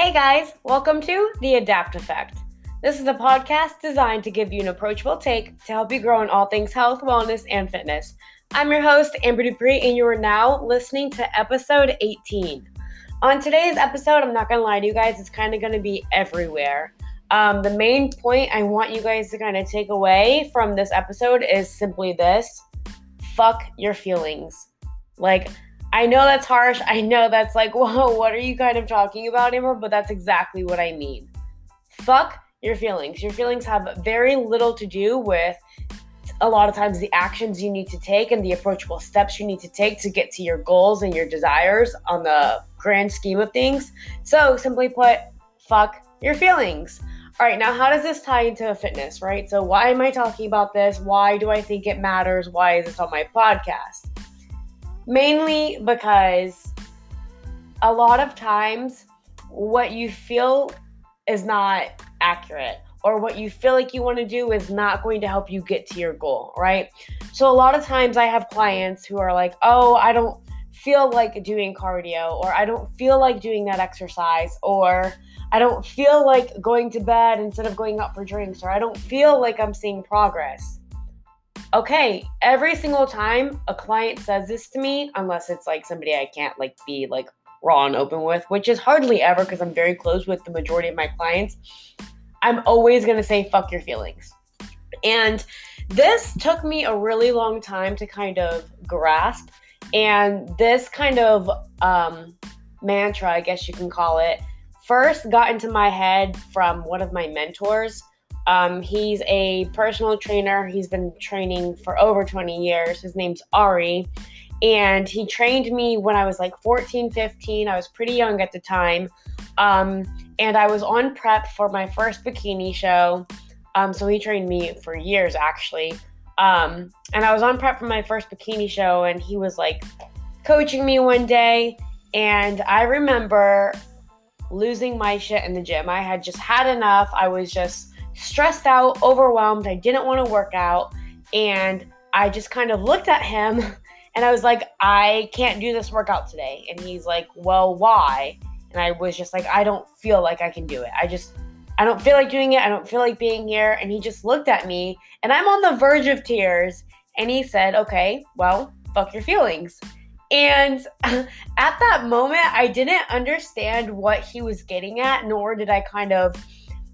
Hey guys, welcome to The Adapt Effect. This is a podcast designed to give you an approachable take to help you grow in all things health, wellness, and fitness. I'm your host, Amber Dupree, and you are now listening to episode 18. On today's episode, I'm not going to lie to you guys, it's kind of going to be everywhere. Um, the main point I want you guys to kind of take away from this episode is simply this fuck your feelings. Like, I know that's harsh. I know that's like, whoa, what are you kind of talking about, Amber? But that's exactly what I mean. Fuck your feelings. Your feelings have very little to do with a lot of times the actions you need to take and the approachable steps you need to take to get to your goals and your desires on the grand scheme of things. So, simply put, fuck your feelings. All right, now how does this tie into fitness, right? So, why am I talking about this? Why do I think it matters? Why is this on my podcast? Mainly because a lot of times what you feel is not accurate or what you feel like you want to do is not going to help you get to your goal, right? So a lot of times I have clients who are like, "Oh, I don't feel like doing cardio or I don't feel like doing that exercise or I don't feel like going to bed instead of going out for drinks or I don't feel like I'm seeing progress." Okay, every single time a client says this to me, unless it's like somebody I can't like be like raw and open with, which is hardly ever because I'm very close with the majority of my clients, I'm always gonna say fuck your feelings. And this took me a really long time to kind of grasp. And this kind of um, mantra, I guess you can call it, first got into my head from one of my mentors um, he's a personal trainer. He's been training for over 20 years. His name's Ari. And he trained me when I was like 14, 15. I was pretty young at the time. Um, and I was on prep for my first bikini show. Um, so he trained me for years actually. Um, and I was on prep for my first bikini show, and he was like coaching me one day. And I remember losing my shit in the gym. I had just had enough. I was just stressed out, overwhelmed. I didn't want to work out. And I just kind of looked at him and I was like, I can't do this workout today. And he's like, Well, why? And I was just like, I don't feel like I can do it. I just, I don't feel like doing it. I don't feel like being here. And he just looked at me and I'm on the verge of tears. And he said, Okay, well, fuck your feelings. And at that moment, I didn't understand what he was getting at, nor did I kind of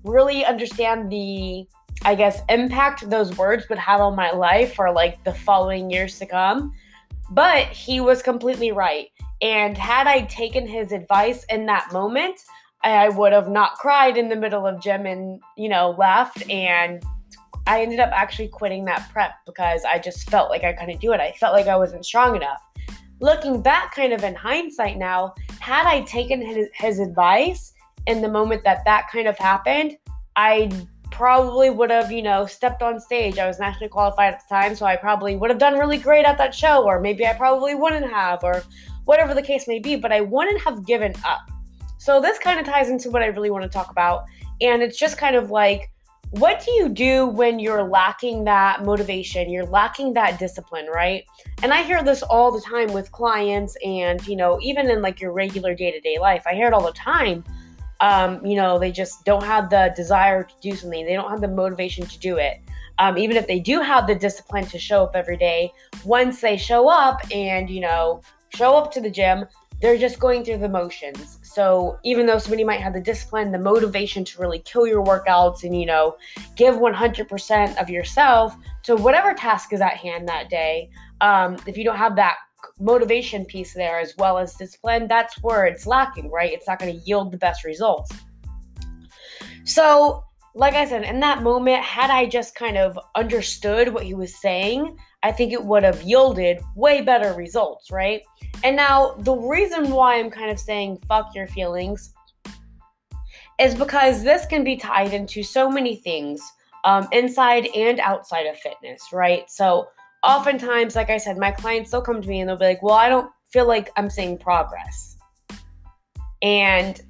really understand the I guess impact those words would have on my life for like the following years to come. But he was completely right. And had I taken his advice in that moment, I would have not cried in the middle of gym and, you know, left. And I ended up actually quitting that prep because I just felt like I couldn't do it. I felt like I wasn't strong enough. Looking back, kind of in hindsight now, had I taken his, his advice in the moment that that kind of happened, I probably would have, you know, stepped on stage. I was nationally qualified at the time, so I probably would have done really great at that show, or maybe I probably wouldn't have, or whatever the case may be, but I wouldn't have given up. So this kind of ties into what I really want to talk about. And it's just kind of like, what do you do when you're lacking that motivation you're lacking that discipline right and i hear this all the time with clients and you know even in like your regular day-to-day life i hear it all the time um, you know, they just don't have the desire to do something. They don't have the motivation to do it. Um, even if they do have the discipline to show up every day, once they show up and, you know, show up to the gym, they're just going through the motions. So even though somebody might have the discipline, the motivation to really kill your workouts and, you know, give 100% of yourself to whatever task is at hand that day, um, if you don't have that motivation piece there as well as discipline, that's where it's lacking, right? It's not going to yield the best results. So, like I said, in that moment, had I just kind of understood what he was saying, I think it would have yielded way better results, right? And now, the reason why I'm kind of saying fuck your feelings is because this can be tied into so many things um, inside and outside of fitness, right? So, oftentimes, like I said, my clients still come to me and they'll be like, well, I don't feel like I'm seeing progress. And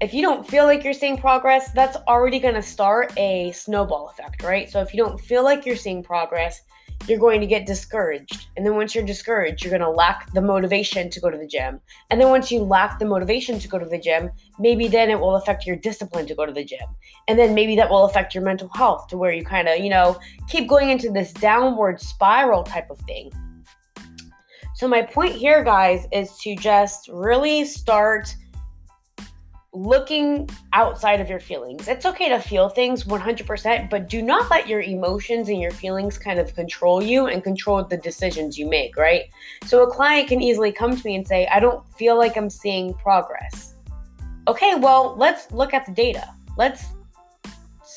if you don't feel like you're seeing progress, that's already going to start a snowball effect, right? So if you don't feel like you're seeing progress, you're going to get discouraged. And then once you're discouraged, you're going to lack the motivation to go to the gym. And then once you lack the motivation to go to the gym, maybe then it will affect your discipline to go to the gym. And then maybe that will affect your mental health to where you kind of, you know, keep going into this downward spiral type of thing. So, my point here, guys, is to just really start looking outside of your feelings. It's okay to feel things 100%, but do not let your emotions and your feelings kind of control you and control the decisions you make, right? So a client can easily come to me and say, I don't feel like I'm seeing progress. Okay, well, let's look at the data. Let's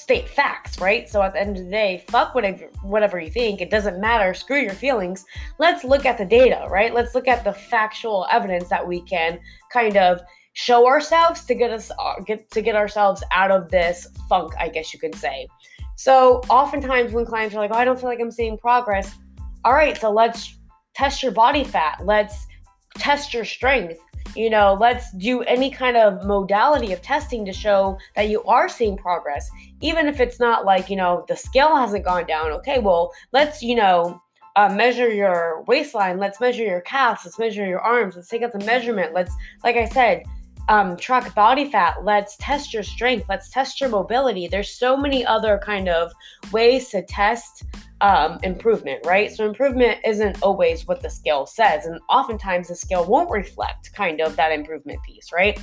state facts, right? So at the end of the day, fuck whatever whatever you think. It doesn't matter. Screw your feelings. Let's look at the data, right? Let's look at the factual evidence that we can kind of show ourselves to get us uh, get to get ourselves out of this funk, I guess you could say. So oftentimes when clients are like, "Oh, I don't feel like I'm seeing progress," all right, so let's test your body fat. Let's test your strength. You know, let's do any kind of modality of testing to show that you are seeing progress, even if it's not like you know the scale hasn't gone down. Okay, well, let's you know uh, measure your waistline. Let's measure your calves. Let's measure your arms. Let's take out the measurement. Let's, like I said, um, track body fat. Let's test your strength. Let's test your mobility. There's so many other kind of ways to test um, improvement, right? So improvement isn't always what the scale says, and oftentimes the scale won't reflect kind of that improvement piece, right?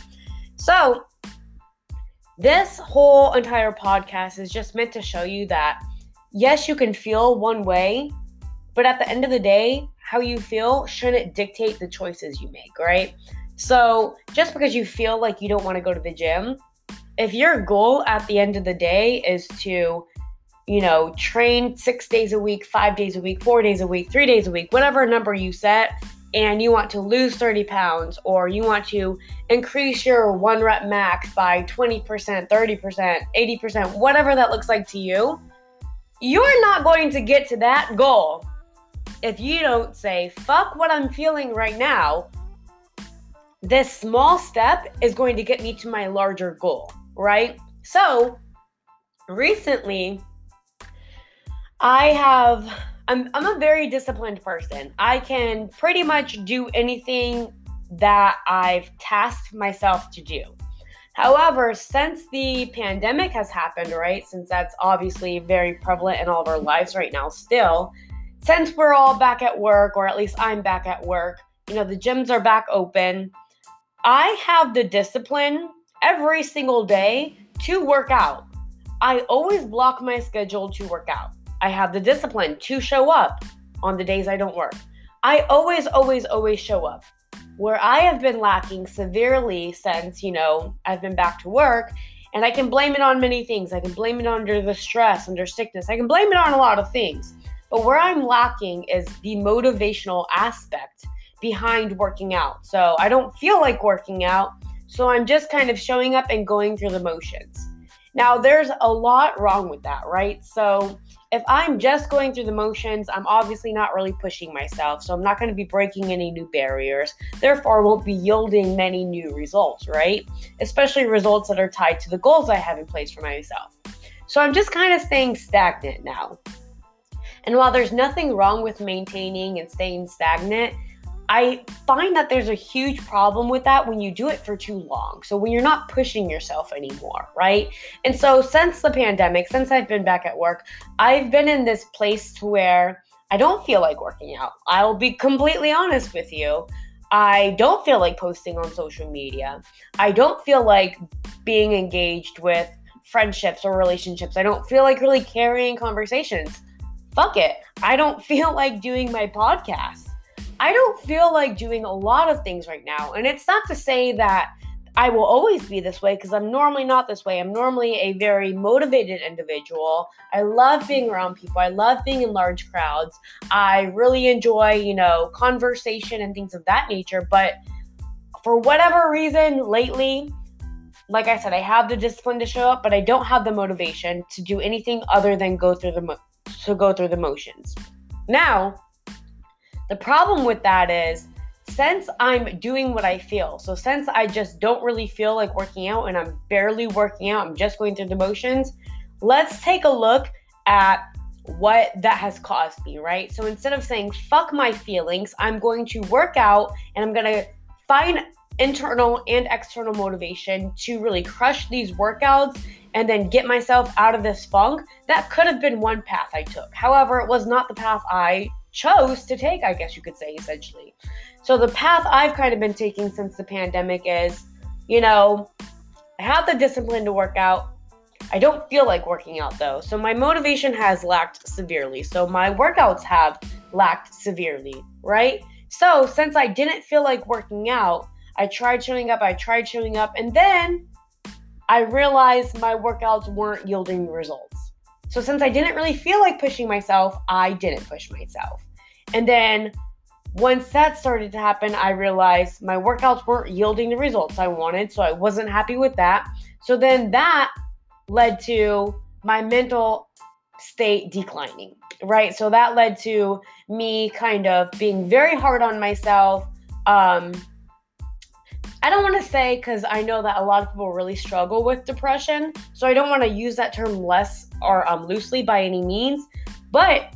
So this whole entire podcast is just meant to show you that yes, you can feel one way, but at the end of the day, how you feel shouldn't dictate the choices you make, right? So just because you feel like you don't want to go to the gym, if your goal at the end of the day is to, you know, train six days a week, five days a week, four days a week, three days a week, whatever number you set, and you want to lose 30 pounds or you want to increase your one rep max by 20%, 30%, 80%, whatever that looks like to you, you're not going to get to that goal. If you don't say, fuck what I'm feeling right now this small step is going to get me to my larger goal, right? So, recently, I have, I'm, I'm a very disciplined person. I can pretty much do anything that I've tasked myself to do. However, since the pandemic has happened, right, since that's obviously very prevalent in all of our lives right now, still, since we're all back at work, or at least I'm back at work, you know, the gyms are back open I have the discipline every single day to work out. I always block my schedule to work out. I have the discipline to show up on the days I don't work. I always, always, always show up. Where I have been lacking severely since, you know, I've been back to work, and I can blame it on many things. I can blame it under the stress, under sickness. I can blame it on a lot of things. But where I'm lacking is the motivational aspect behind working out. So I don't feel like working out. So I'm just kind of showing up and going through the motions. Now, there's a lot wrong with that, right? So if I'm just going through the motions, I'm obviously not really pushing myself. So I'm not going to be breaking any new barriers. Therefore, won't be yielding many new results, right? Especially results that are tied to the goals I have in place for myself. So I'm just kind of staying stagnant now. And while there's nothing wrong with maintaining and staying stagnant, I find that there's a huge problem with that when you do it for too long. So when you're not pushing yourself anymore, right? And so since the pandemic, since I've been back at work, I've been in this place to where I don't feel like working out. I'll be completely honest with you. I don't feel like posting on social media. I don't feel like being engaged with friendships or relationships. I don't feel like really carrying conversations. Fuck it. I don't feel like doing my podcast. I don't feel like doing a lot of things right now. And it's not to say that I will always be this way because I'm normally not this way. I'm normally a very motivated individual. I love being around people. I love being in large crowds. I really enjoy, you know, conversation and things of that nature. But for whatever reason, lately, like I said, I have the discipline to show up, but I don't have the motivation to do anything other than go through the mo- to go through the motions. Now, the problem with that is since I'm doing what I feel, so since I just don't really feel like working out and I'm barely working out, I'm just going through the motions, let's take a look at what that has caused me, right? So instead of saying fuck my feelings, I'm going to work out and I'm going to find internal and external motivation to really crush these workouts and then get myself out of this funk. That could have been one path I took. However, it was not the path I chose to take, I guess you could say, essentially. So the path I've kind of been taking since the pandemic is, you know, I have the discipline to work out. I don't feel like working out though. So my motivation has lacked severely. So my workouts have lacked severely, right? So since I didn't feel like working out, I tried showing up, I tried showing up, and then I realized my workouts weren't yielding results. So since I didn't really feel like pushing myself, I didn't push myself. And then once that started to happen, I realized my workouts weren't yielding the results I wanted, so I wasn't happy with that. So then that led to my mental state declining, right? So that led to me kind of being very hard on myself. Um, I don't want to say because I know that a lot of people really struggle with depression, so I don't want to use that term less or um, loosely by any means. But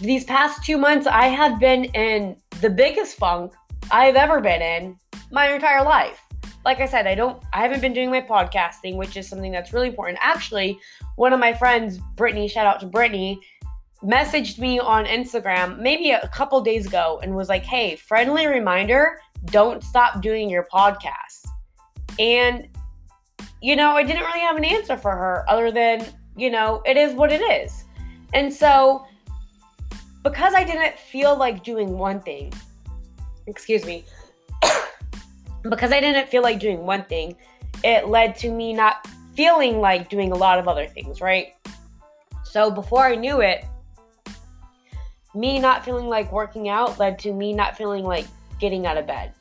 these past two months, I have been in the biggest funk I've ever been in my entire life. Like I said, I don't, I haven't been doing my podcasting, which is something that's really important. Actually, one of my friends, Brittany, shout out to Brittany, messaged me on Instagram maybe a couple days ago and was like, hey, friendly reminder, don't stop doing your podcast. And, you know, I didn't really have an answer for her other than, you know, it is what it is. And so because I didn't feel like doing one thing, excuse me, because I didn't feel like doing one thing, it led to me not feeling like doing a lot of other things, right? So before I knew it, me not feeling like working out led to me not feeling like getting out of bed.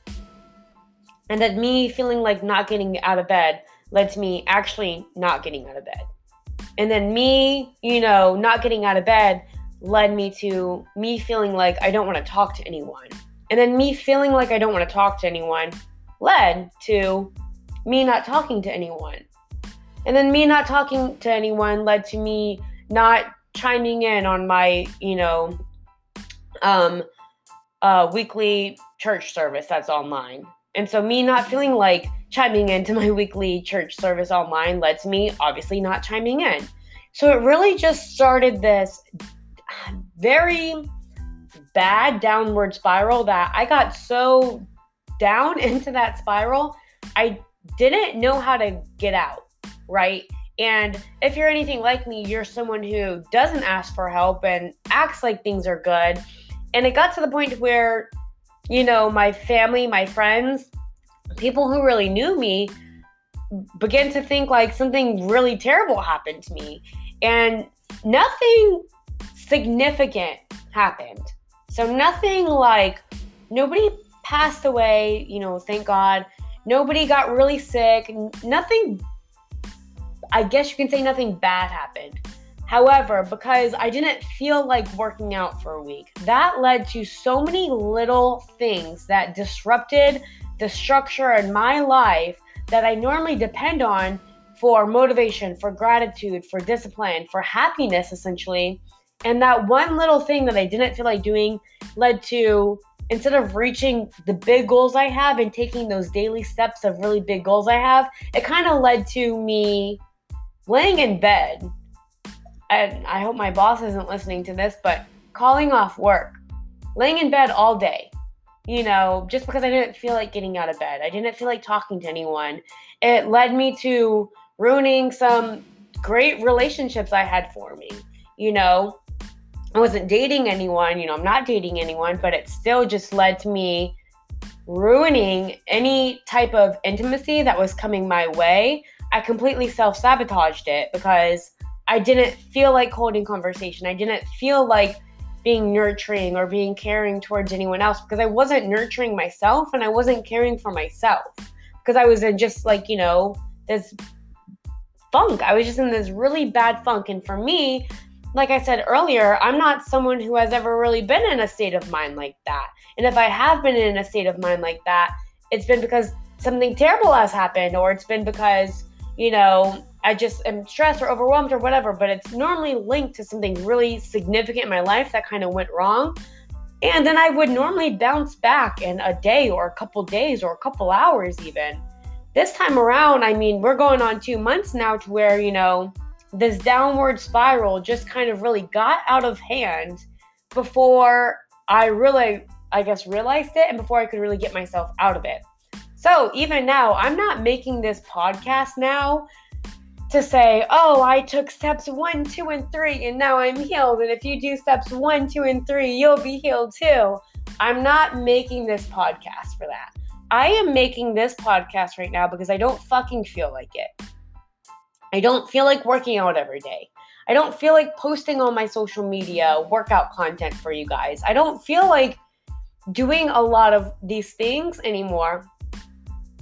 And that me feeling like not getting out of bed led to me actually not getting out of bed. And then me, you know, not getting out of bed led me to me feeling like I don't want to talk to anyone. And then me feeling like I don't want to talk to anyone led to me not talking to anyone. And then me not talking to anyone led to me not chiming in on my, you know, um, uh, weekly church service that's online. And so me not feeling like chiming into my weekly church service online led to me obviously not chiming in. So it really just started this very bad downward spiral that I got so down into that spiral, I didn't know how to get out, right? And if you're anything like me, you're someone who doesn't ask for help and acts like things are good. And it got to the point where, you know, my family, my friends, people who really knew me began to think like something really terrible happened to me. And nothing significant happened. So nothing like nobody passed away, you know, thank God. Nobody got really sick. Nothing I guess you can say nothing bad happened. However, because I didn't feel like working out for a week, that led to so many little things that disrupted the structure in my life that I normally depend on for motivation, for gratitude, for discipline, for happiness, essentially. And that one little thing that I didn't feel like doing led to instead of reaching the big goals I have and taking those daily steps of really big goals I have, it kind of led to me laying in bed. And I hope my boss isn't listening to this, but calling off work, laying in bed all day, you know, just because I didn't feel like getting out of bed. I didn't feel like talking to anyone. It led me to ruining some great relationships I had forming, you know, I wasn't dating anyone, you know, I'm not dating anyone, but it still just led to me ruining any type of intimacy that was coming my way. I completely self sabotaged it because I didn't feel like holding conversation. I didn't feel like being nurturing or being caring towards anyone else because I wasn't nurturing myself and I wasn't caring for myself because I was in just like, you know, this funk. I was just in this really bad funk. And for me, like I said earlier, I'm not someone who has ever really been in a state of mind like that. And if I have been in a state of mind like that, it's been because something terrible has happened, or it's been because, you know, I just am stressed or overwhelmed or whatever, but it's normally linked to something really significant in my life that kind of went wrong. And then I would normally bounce back in a day or a couple days or a couple hours, even. This time around, I mean, we're going on two months now to where, you know, this downward spiral just kind of really got out of hand before I really, I guess, realized it and before I could really get myself out of it. So even now, I'm not making this podcast now to say, oh, I took steps one, two, and three, and now I'm healed. And if you do steps one, two, and three, you'll be healed too. I'm not making this podcast for that. I am making this podcast right now because I don't fucking feel like it. I don't feel like working out every day. I don't feel like posting on my social media workout content for you guys. I don't feel like doing a lot of these things anymore.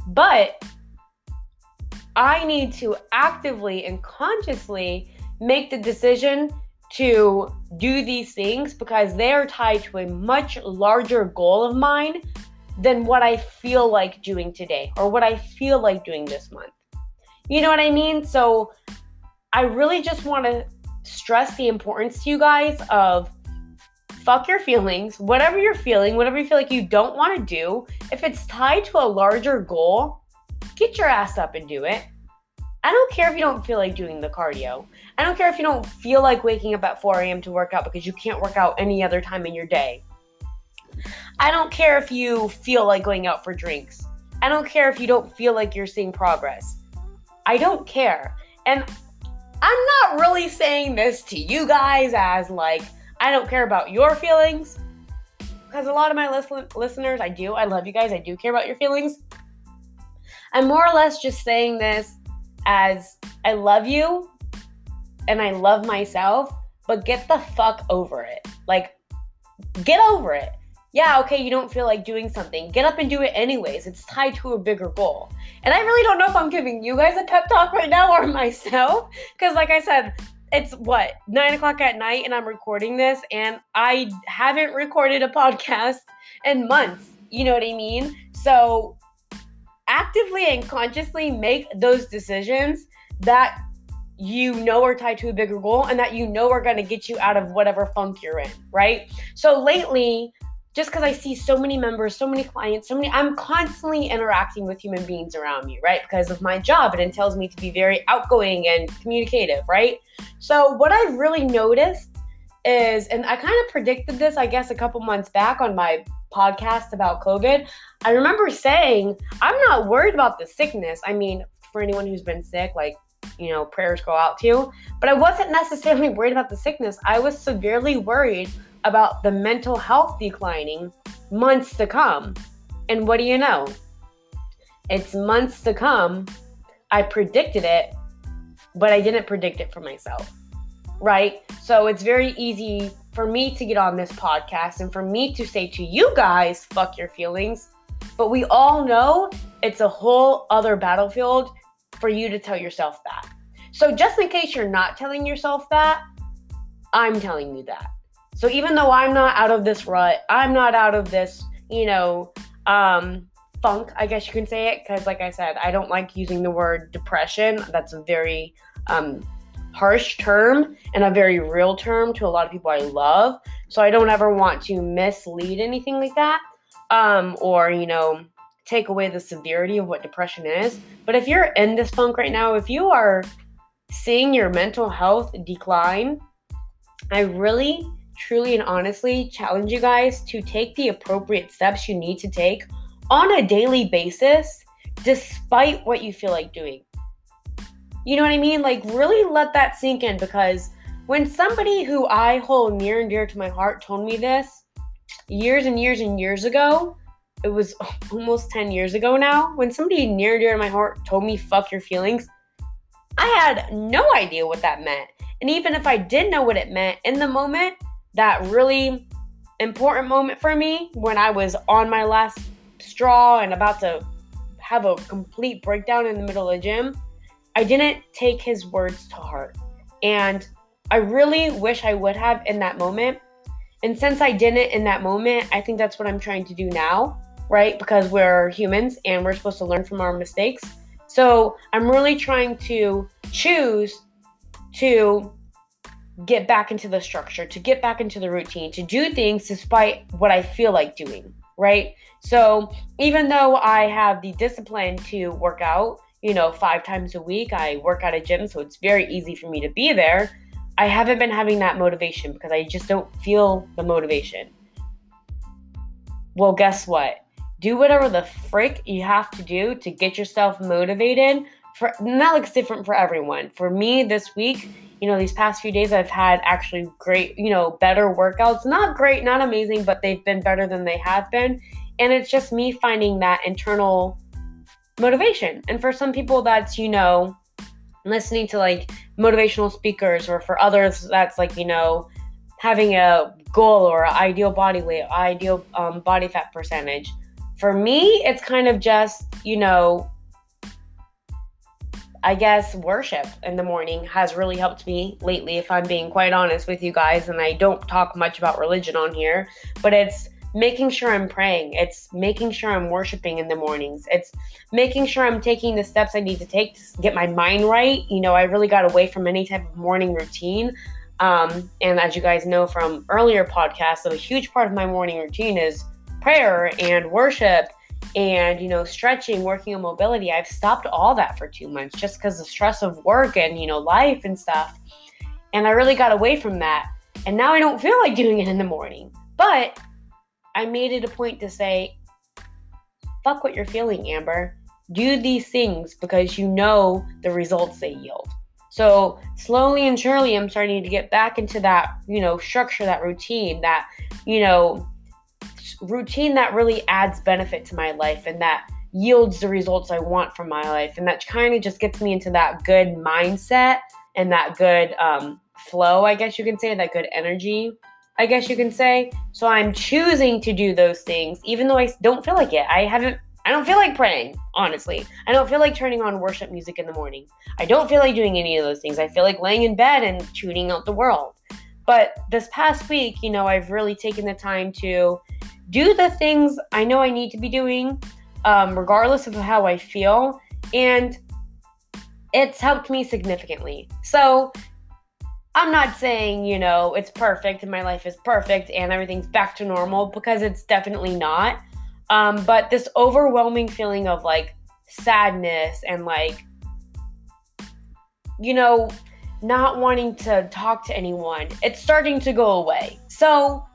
But I need to actively and consciously make the decision to do these things because they are tied to a much larger goal of mine than what I feel like doing today or what I feel like doing this month. You know what I mean? So I really just want to stress the importance to you guys of fuck your feelings, whatever you're feeling, whatever you feel like you don't want to do, if it's tied to a larger goal, get your ass up and do it. I don't care if you don't feel like doing the cardio. I don't care if you don't feel like waking up at 4 a.m. to work out because you can't work out any other time in your day. I don't care if you feel like going out for drinks. I don't care if you don't feel like you're seeing progress. I don't care. And I'm not really saying this to you guys as like, I don't care about your feelings. Because a lot of my listen- listeners, I do. I love you guys. I do care about your feelings. I'm more or less just saying this as I love you and I love myself, but get the fuck over it. Like, get over it. Yeah, okay, you don't feel like doing something. Get up and do it anyways. It's tied to a bigger goal. And I really don't know if I'm giving you guys a pep talk right now or myself. Because, like I said, it's what, nine o'clock at night, and I'm recording this, and I haven't recorded a podcast in months. You know what I mean? So, actively and consciously make those decisions that you know are tied to a bigger goal and that you know are going to get you out of whatever funk you're in, right? So lately, just because I see so many members, so many clients, so many, I'm constantly interacting with human beings around me, right? Because of my job, it entails me to be very outgoing and communicative, right? So, what I've really noticed is, and I kind of predicted this, I guess, a couple months back on my podcast about COVID, I remember saying, I'm not worried about the sickness. I mean, for anyone who's been sick, like, you know, prayers go out to you. But I wasn't necessarily worried about the sickness. I was severely worried about the mental health declining months to come. And what do you know? It's months to come. I predicted it, but I didn't predict it for myself. Right? So it's very easy for me to get on this podcast and for me to say to you guys, fuck your feelings. But we all know it's a whole other battlefield for you to tell yourself that. So just in case you're not telling yourself that, I'm telling you that. So even though I'm not out of this rut, I'm not out of this, you know, um, funk, I guess you can say it, because like I said, I don't like using the word depression. That's a very um, harsh term and a very real term to a lot of people I love. So I don't ever want to mislead anything like that um, or, you know, take away the severity of what depression is. But if you're in this funk right now, if you are seeing your mental health decline, I really, truly, and honestly challenge you guys to take the appropriate steps you need to take on a daily basis, despite what you feel like doing. You know what I mean? Like, really let that sink in because when somebody who I hold near and dear to my heart told me this years and years and years ago, it was almost 10 years ago now, when somebody near and dear to my heart told me, fuck your feelings, I had no idea what that meant. And even if I did know what it meant in the moment, that really important moment for me when I was on my last straw and about to have a complete breakdown in the middle of the gym, I didn't take his words to heart. And I really wish I would have in that moment. And since I didn't in that moment, I think that's what I'm trying to do now, right? Because we're humans and we're supposed to learn from our mistakes. So I'm really trying to choose to get back into the structure, to get back into the routine, to do things despite what I feel like doing, right? So even though I have the discipline to work out, you know, five times a week, I work at a gym, so it's very easy for me to be there. I haven't been having that motivation because I just don't feel the motivation. Well, guess what? Do whatever the frick you have to do to get yourself motivated. For that looks different for everyone. For me, this week, you know, these past few days, I've had actually great, you know, better workouts. Not great, not amazing, but they've been better than they have been. And it's just me finding that internal motivation. And for some people, that's, you know, listening to like motivational speakers, or for others, that's like, you know, having a goal or ideal body weight, ideal um, body fat percentage. For me, it's kind of just, you know, I guess worship in the morning has really helped me lately, if I'm being quite honest with you guys. And I don't talk much about religion on here, but it's making sure I'm praying. It's making sure I'm worshiping in the mornings. It's making sure I'm taking the steps I need to take to get my mind right. You know, I really got away from any type of morning routine. Um, and as you guys know from earlier podcasts, a huge part of my morning routine is prayer and worship and you know stretching working on mobility i've stopped all that for two months just because the stress of work and you know life and stuff and i really got away from that and now i don't feel like doing it in the morning but I made it a point to say, fuck what you're feeling, Amber. Do these things because you know the results they yield. So slowly and surely, I'm starting to get back into that, you know, structure, that routine, that, you know, routine that really adds benefit to my life and that yields the results I want from my life. And that kind of just gets me into that good mindset and that good um, flow, I guess you can say, that good energy I guess you can say. So I'm choosing to do those things, even though I don't feel like it. I haven't, I don't feel like praying, honestly. I don't feel like turning on worship music in the morning. I don't feel like doing any of those things. I feel like laying in bed and tuning out the world. But this past week, you know, I've really taken the time to do the things I know I need to be doing, um, regardless of how I feel. And it's helped me significantly. So I'm not saying, you know, it's perfect and my life is perfect and everything's back to normal because it's definitely not. Um, but this overwhelming feeling of like sadness and like, you know, not wanting to talk to anyone, it's starting to go away. So,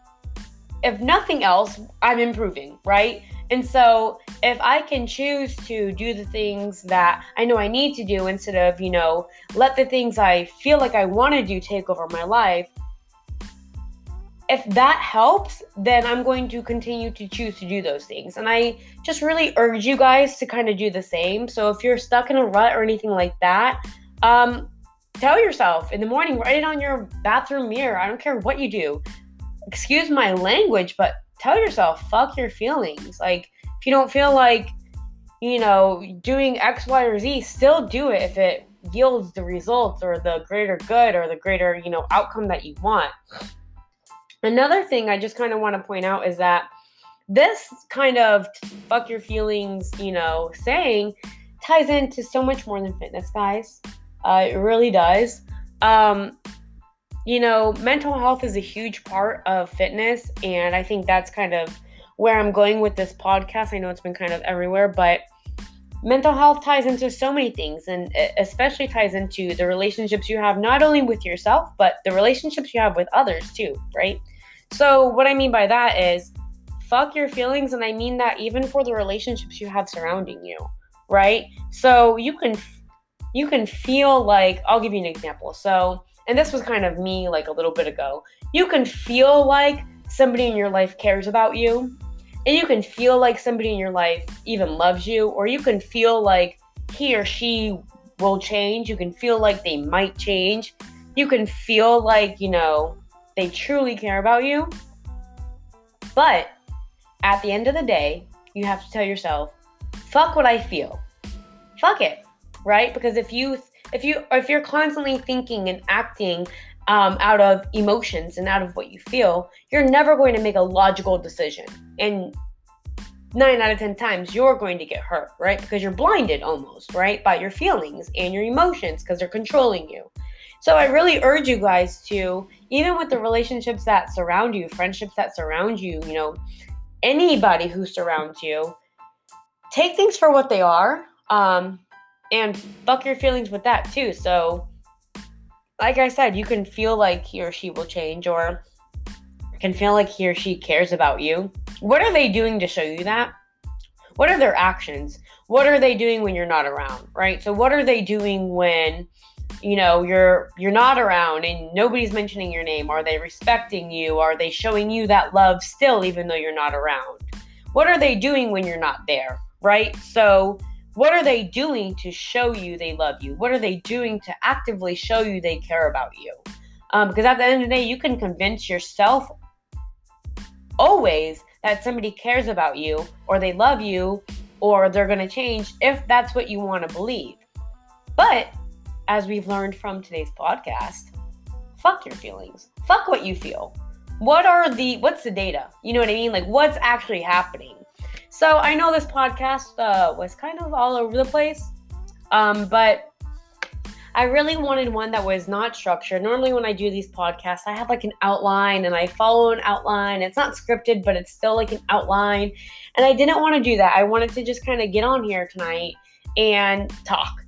if nothing else, I'm improving, right? And so if I can choose to do the things that I know I need to do instead of, you know, let the things I feel like I want to do take over my life, if that helps, then I'm going to continue to choose to do those things. And I just really urge you guys to kind of do the same. So if you're stuck in a rut or anything like that, um, tell yourself in the morning, write it on your bathroom mirror. I don't care what you do. Excuse my language, but tell yourself, fuck your feelings. Like, if you don't feel like, you know, doing X, Y, or Z, still do it if it yields the results or the greater good or the greater, you know, outcome that you want. Another thing I just kind of want to point out is that this kind of fuck your feelings, you know, saying ties into so much more than fitness, guys. Uh, it really does. Um, you know, mental health is a huge part of fitness, and I think that's kind of where I'm going with this podcast. I know it's been kind of everywhere, but mental health ties into so many things, and especially ties into the relationships you have not only with yourself, but the relationships you have with others too, right? So, what I mean by that is fuck your feelings, and I mean that even for the relationships you have surrounding you, right? So, you can you can feel like I'll give you an example. So, and this was kind of me like a little bit ago, you can feel like somebody in your life cares about you, and you can feel like somebody in your life even loves you, or you can feel like he or she will change. You can feel like they might change. You can feel like, you know, they truly care about you. But at the end of the day, you have to tell yourself, fuck what I feel. Fuck it, right? Because if you if you if you're constantly thinking and acting um, out of emotions and out of what you feel, you're never going to make a logical decision. And nine out of 10 times you're going to get hurt, right? Because you're blinded almost, right? By your feelings and your emotions because they're controlling you. So I really urge you guys to, even with the relationships that surround you, friendships that surround you, you know, anybody who surrounds you, take things for what they are. Um, and fuck your feelings with that too. So, like I said, you can feel like he or she will change or can feel like he or she cares about you. What are they doing to show you that? What are their actions? What are they doing when you're not around, right? So what are they doing when you know you're you're not around and nobody's mentioning your name? Are they respecting you? Are they showing you that love still even though you're not around? What are they doing when you're not there, right? So what are they doing to show you they love you? What are they doing to actively show you they care about you? Um, because at the end of the day, you can convince yourself always that somebody cares about you or they love you or they're going to change if that's what you want to believe. But as we've learned from today's podcast, fuck your feelings. Fuck what you feel. What are the what's the data? You know what I mean? Like what's actually happening? So I know this podcast uh, was kind of all over the place, um, but I really wanted one that was not structured. Normally, when I do these podcasts, I have like an outline and I follow an outline. It's not scripted, but it's still like an outline. And I didn't want to do that. I wanted to just kind of get on here tonight and talk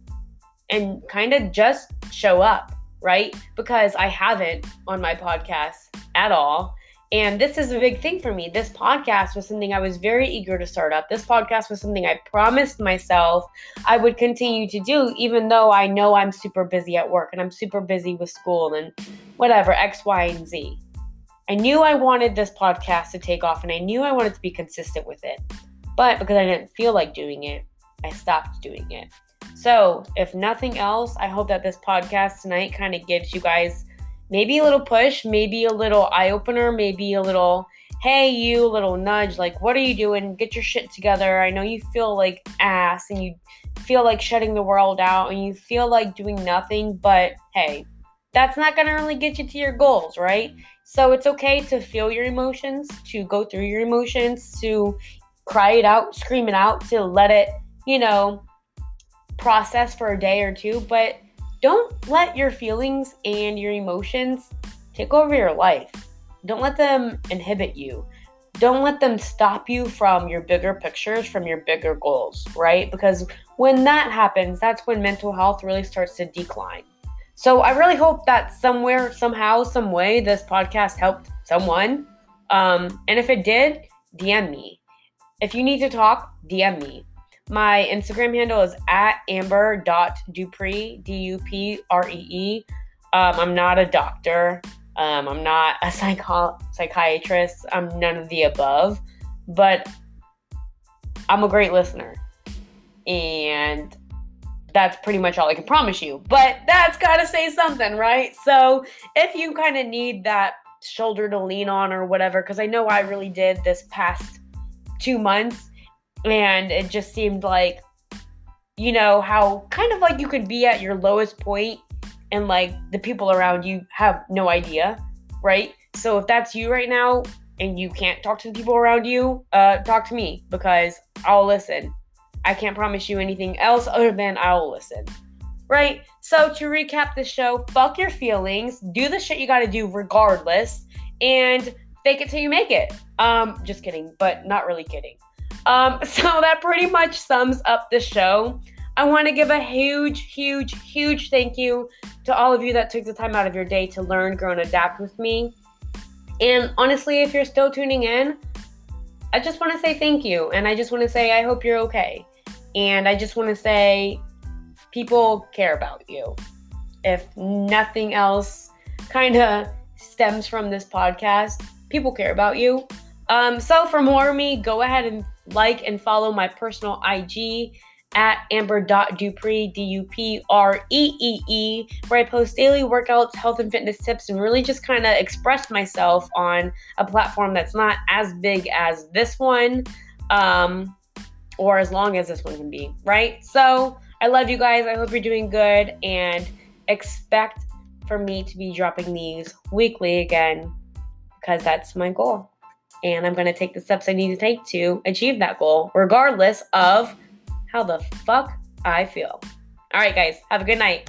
and kind of just show up, right? Because I haven't on my podcast at all. And this is a big thing for me. This podcast was something I was very eager to start up. This podcast was something I promised myself I would continue to do, even though I know I'm super busy at work and I'm super busy with school and whatever, X, Y, and Z. I knew I wanted this podcast to take off and I knew I wanted to be consistent with it. But because I didn't feel like doing it, I stopped doing it. So, if nothing else, I hope that this podcast tonight kind of gives you guys maybe a little push, maybe a little eye opener, maybe a little, hey, you, little nudge, like, what are you doing? Get your shit together. I know you feel like ass and you feel like shutting the world out and you feel like doing nothing, but hey, that's not going to really get you to your goals, right? So it's okay to feel your emotions, to go through your emotions, to cry it out, scream it out, to let it, you know, process for a day or two, but don't let your feelings and your emotions take over your life. Don't let them inhibit you. Don't let them stop you from your bigger pictures, from your bigger goals, right? Because when that happens, that's when mental health really starts to decline. So I really hope that somewhere, somehow, some way, this podcast helped someone. Um, and if it did, DM me. If you need to talk, DM me. My Instagram handle is at amber.dupree, D U P R E E. Um, I'm not a doctor. Um, I'm not a psycho- psychiatrist. I'm none of the above. But I'm a great listener. And that's pretty much all I can promise you. But that's got to say something, right? So if you kind of need that shoulder to lean on or whatever, because I know I really did this past two months and it just seemed like you know how kind of like you could be at your lowest point and like the people around you have no idea right? So if that's you right now and you can't talk to the people around you uh talk to me because i'll listen. I can't promise you anything else other than i'll listen right? So to recap the show fuck your feelings do the shit you gotta do regardless and fake it till you make it. Um just kidding but not really kidding um, so that pretty much sums up the show. I want to give a huge, huge, huge thank you to all of you that took the time out of your day to learn, grow, and adapt with me. And honestly, if you're still tuning in, I just want to say thank you. And I just want to say, I hope you're okay. And I just want to say, people care about you. If nothing else kind of stems from this podcast, people care about you. Um, so for more of me, go ahead and like and follow my personal IG at amber.dupreee, D U P R E E E, where I post daily workouts, health and fitness tips, and really just kind of express myself on a platform that's not as big as this one um, or as long as this one can be, right? So I love you guys. I hope you're doing good and expect for me to be dropping these weekly again because that's my goal. And I'm going to take the steps I need to take to achieve that goal, regardless of how the fuck I feel. All right, guys, have a good night.